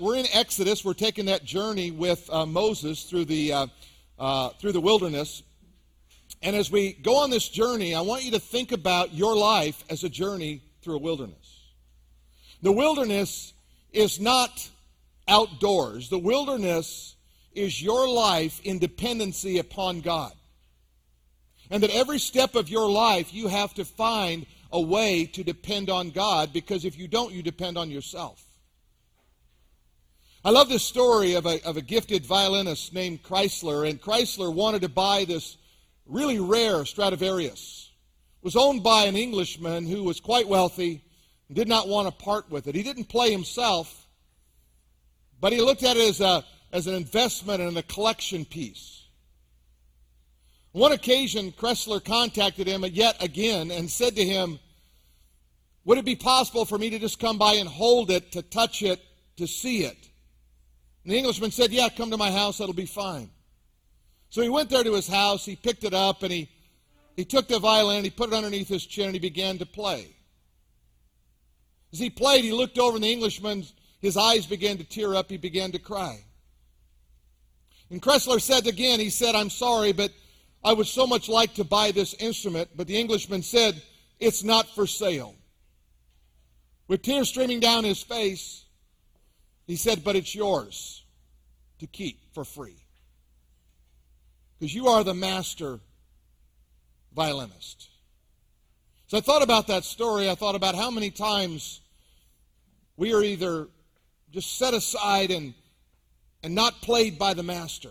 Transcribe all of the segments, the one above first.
We're in Exodus. We're taking that journey with uh, Moses through the, uh, uh, through the wilderness. And as we go on this journey, I want you to think about your life as a journey through a wilderness. The wilderness is not outdoors, the wilderness is your life in dependency upon God. And that every step of your life, you have to find a way to depend on God because if you don't, you depend on yourself. I love this story of a, of a gifted violinist named Kreisler, and Kreisler wanted to buy this really rare Stradivarius. It was owned by an Englishman who was quite wealthy and did not want to part with it. He didn't play himself, but he looked at it as, a, as an investment and a collection piece. On one occasion, Kreisler contacted him yet again and said to him, Would it be possible for me to just come by and hold it, to touch it, to see it? And the Englishman said, Yeah, come to my house, that'll be fine. So he went there to his house, he picked it up, and he, he took the violin, and he put it underneath his chin, and he began to play. As he played, he looked over, and the Englishman, his eyes began to tear up, he began to cry. And Kreisler said again, he said, I'm sorry, but I would so much like to buy this instrument. But the Englishman said, It's not for sale. With tears streaming down his face, he said, But it's yours to keep for free. Because you are the master violinist. So I thought about that story. I thought about how many times we are either just set aside and, and not played by the master.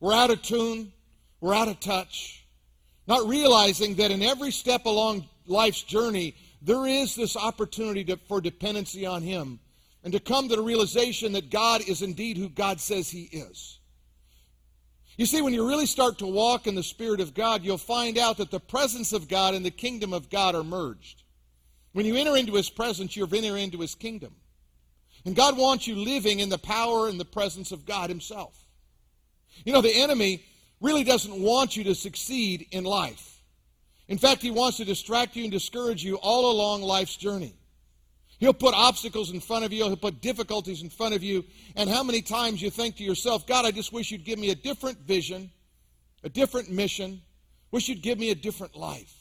We're out of tune, we're out of touch, not realizing that in every step along life's journey, there is this opportunity to, for dependency on Him and to come to the realization that God is indeed who God says He is. You see, when you really start to walk in the Spirit of God, you'll find out that the presence of God and the kingdom of God are merged. When you enter into His presence, you're entering into His kingdom. And God wants you living in the power and the presence of God Himself. You know, the enemy really doesn't want you to succeed in life. In fact, he wants to distract you and discourage you all along life's journey. He'll put obstacles in front of you, he'll put difficulties in front of you. And how many times you think to yourself, God, I just wish you'd give me a different vision, a different mission, wish you'd give me a different life.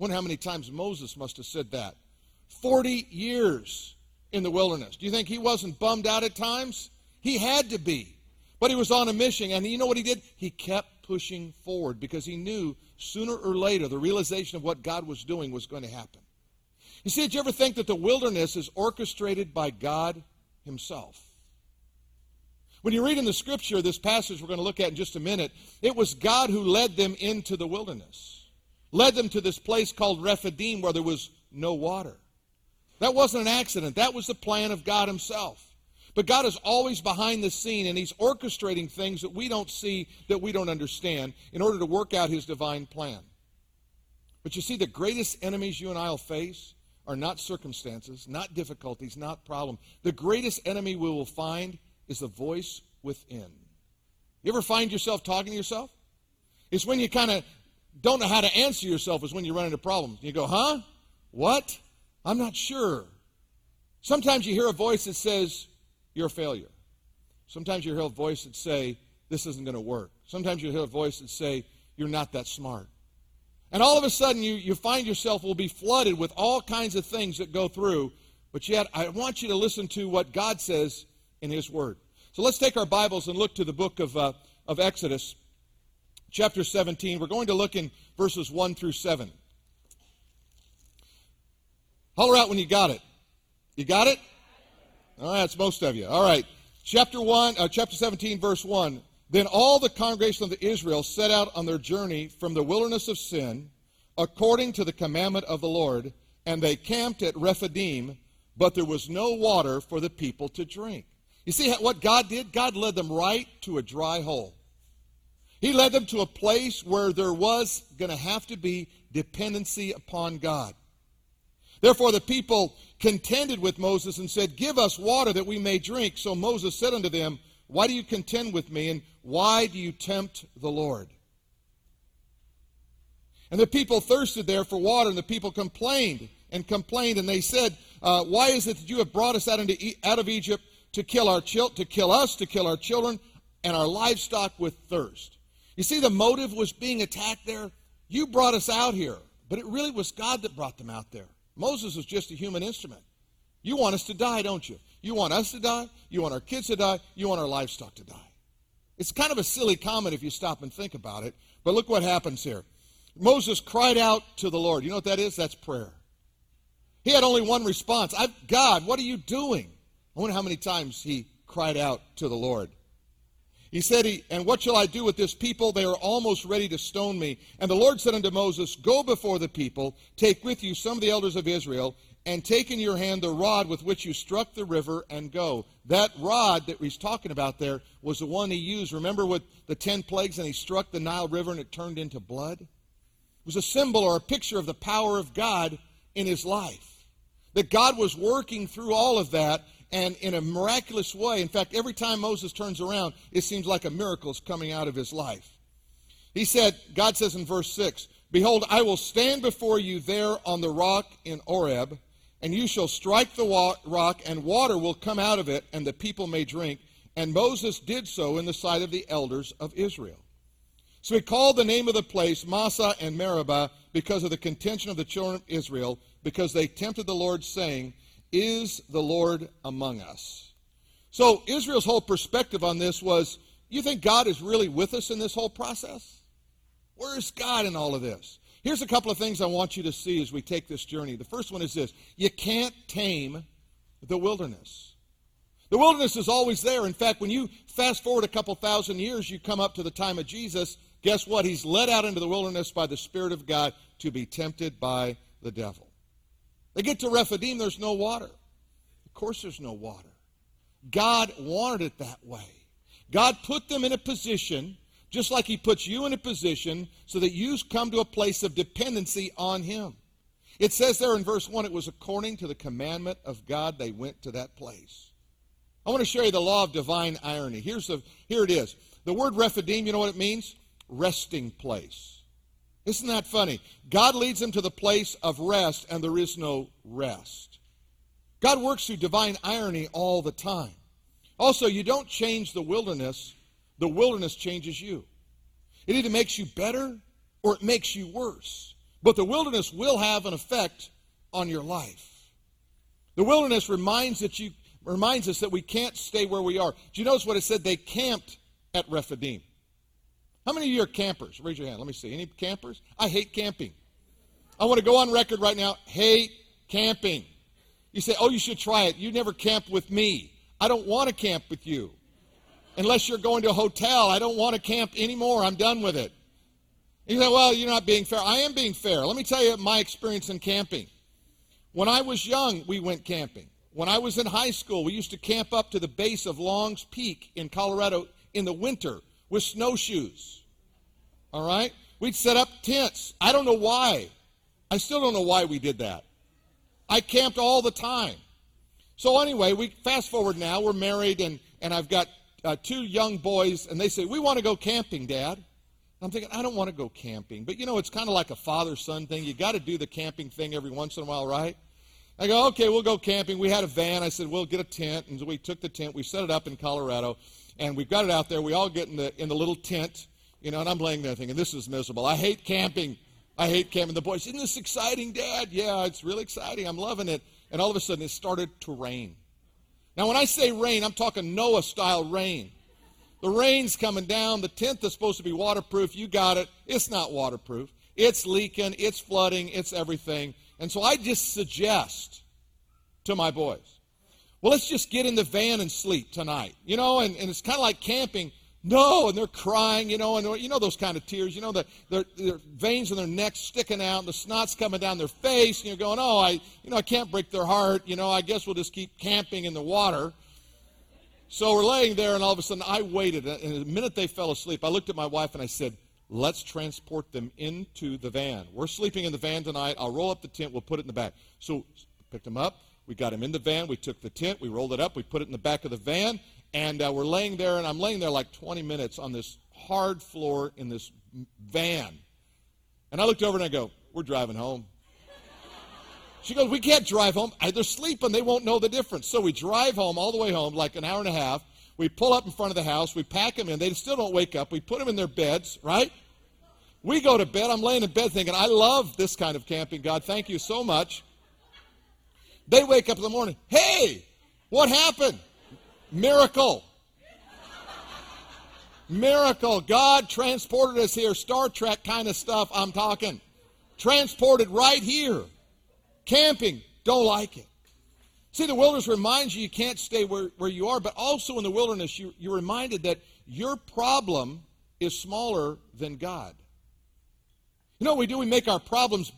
Wonder how many times Moses must have said that. 40 years in the wilderness. Do you think he wasn't bummed out at times? He had to be. But he was on a mission, and you know what he did? He kept pushing forward because he knew sooner or later the realization of what God was doing was going to happen. You see, did you ever think that the wilderness is orchestrated by God Himself? When you read in the scripture, this passage we're going to look at in just a minute, it was God who led them into the wilderness, led them to this place called Rephidim where there was no water. That wasn't an accident, that was the plan of God Himself. But God is always behind the scene, and He's orchestrating things that we don't see, that we don't understand, in order to work out His divine plan. But you see, the greatest enemies you and I will face are not circumstances, not difficulties, not problem. The greatest enemy we will find is the voice within. You ever find yourself talking to yourself? It's when you kind of don't know how to answer yourself is when you run into problems. You go, huh? What? I'm not sure. Sometimes you hear a voice that says, you're a failure. Sometimes you hear a voice that say, this isn't going to work. Sometimes you hear a voice that say, you're not that smart. And all of a sudden, you, you find yourself will be flooded with all kinds of things that go through. But yet, I want you to listen to what God says in His Word. So let's take our Bibles and look to the book of, uh, of Exodus, chapter 17. We're going to look in verses 1 through 7. Holler out when you got it. You got it? All right, that's most of you. All right. Chapter 1, uh, chapter 17, verse 1. Then all the congregation of the Israel set out on their journey from the wilderness of sin, according to the commandment of the Lord, and they camped at Rephidim, but there was no water for the people to drink. You see what God did? God led them right to a dry hole. He led them to a place where there was going to have to be dependency upon God. Therefore, the people contended with Moses and said, Give us water that we may drink. So Moses said unto them, Why do you contend with me? And why do you tempt the Lord? And the people thirsted there for water, and the people complained and complained, and they said, uh, Why is it that you have brought us out, into e- out of Egypt to kill, our chil- to kill us, to kill our children, and our livestock with thirst? You see, the motive was being attacked there. You brought us out here, but it really was God that brought them out there. Moses was just a human instrument. You want us to die, don't you? You want us to die. You want our kids to die. You want our livestock to die. It's kind of a silly comment if you stop and think about it, but look what happens here. Moses cried out to the Lord. You know what that is? That's prayer. He had only one response God, what are you doing? I wonder how many times he cried out to the Lord. He said, he, And what shall I do with this people? They are almost ready to stone me. And the Lord said unto Moses, Go before the people, take with you some of the elders of Israel, and take in your hand the rod with which you struck the river, and go. That rod that he's talking about there was the one he used. Remember with the ten plagues, and he struck the Nile River and it turned into blood? It was a symbol or a picture of the power of God in his life. That God was working through all of that and in a miraculous way. In fact, every time Moses turns around, it seems like a miracle is coming out of his life. He said, God says in verse 6, Behold, I will stand before you there on the rock in Horeb, and you shall strike the rock, and water will come out of it, and the people may drink. And Moses did so in the sight of the elders of Israel. So he called the name of the place Massa and Meribah because of the contention of the children of Israel, because they tempted the Lord, saying, Is the Lord among us? So Israel's whole perspective on this was you think God is really with us in this whole process? Where is God in all of this? Here's a couple of things I want you to see as we take this journey. The first one is this you can't tame the wilderness. The wilderness is always there. In fact, when you fast forward a couple thousand years, you come up to the time of Jesus. Guess what? He's led out into the wilderness by the Spirit of God to be tempted by the devil. They get to Rephidim, there's no water. Of course, there's no water. God wanted it that way. God put them in a position, just like He puts you in a position, so that you come to a place of dependency on Him. It says there in verse 1 it was according to the commandment of God they went to that place. I want to show you the law of divine irony. Here's the, here it is. The word Rephidim, you know what it means? Resting place. Isn't that funny? God leads them to the place of rest, and there is no rest. God works through divine irony all the time. Also, you don't change the wilderness, the wilderness changes you. It either makes you better or it makes you worse. But the wilderness will have an effect on your life. The wilderness reminds, that you, reminds us that we can't stay where we are. Do you notice what it said? They camped at Rephidim. How many of you are campers? Raise your hand. Let me see. Any campers? I hate camping. I want to go on record right now. Hate camping. You say, oh, you should try it. You never camped with me. I don't want to camp with you. Unless you're going to a hotel. I don't want to camp anymore. I'm done with it. You say, well, you're not being fair. I am being fair. Let me tell you my experience in camping. When I was young, we went camping. When I was in high school, we used to camp up to the base of Long's Peak in Colorado in the winter with snowshoes. All right? We'd set up tents. I don't know why. I still don't know why we did that. I camped all the time. So anyway, we fast forward now. We're married, and, and I've got uh, two young boys, and they say, we want to go camping, Dad. I'm thinking, I don't want to go camping. But you know, it's kind of like a father son thing. You got to do the camping thing every once in a while, right? I go, okay, we'll go camping. We had a van. I said, we'll get a tent. And we took the tent. We set it up in Colorado and we've got it out there. We all get in the in the little tent, you know, and I'm laying there thinking, this is miserable. I hate camping. I hate camping. The boys, isn't this exciting, Dad? Yeah, it's really exciting. I'm loving it. And all of a sudden, it started to rain. Now, when I say rain, I'm talking Noah style rain. The rain's coming down. The tent is supposed to be waterproof, you got it. It's not waterproof. It's leaking. It's flooding. It's everything. And so I just suggest to my boys, well, let's just get in the van and sleep tonight. You know, and, and it's kind of like camping. No, and they're crying, you know, and you know those kind of tears. You know, the, their, veins in their neck sticking out, and the snot's coming down their face, and you're going, oh, I, you know, I can't break their heart. You know, I guess we'll just keep camping in the water. So we're laying there, and all of a sudden I waited, and the minute they fell asleep, I looked at my wife and I said, let's transport them into the van. We're sleeping in the van tonight. I'll roll up the tent. We'll put it in the back. So picked them up, we got him in the van. We took the tent. We rolled it up. We put it in the back of the van. And uh, we're laying there, and I'm laying there like 20 minutes on this hard floor in this van. And I looked over and I go, We're driving home. She goes, We can't drive home. They're sleeping. They won't know the difference. So we drive home all the way home, like an hour and a half. We pull up in front of the house. We pack them in. They still don't wake up. We put them in their beds, right? We go to bed. I'm laying in bed thinking, I love this kind of camping, God. Thank you so much. They wake up in the morning. Hey, what happened? Miracle. Miracle. God transported us here. Star Trek kind of stuff, I'm talking. Transported right here. Camping. Don't like it. See, the wilderness reminds you you can't stay where, where you are, but also in the wilderness, you, you're reminded that your problem is smaller than God. You know what we do? We make our problems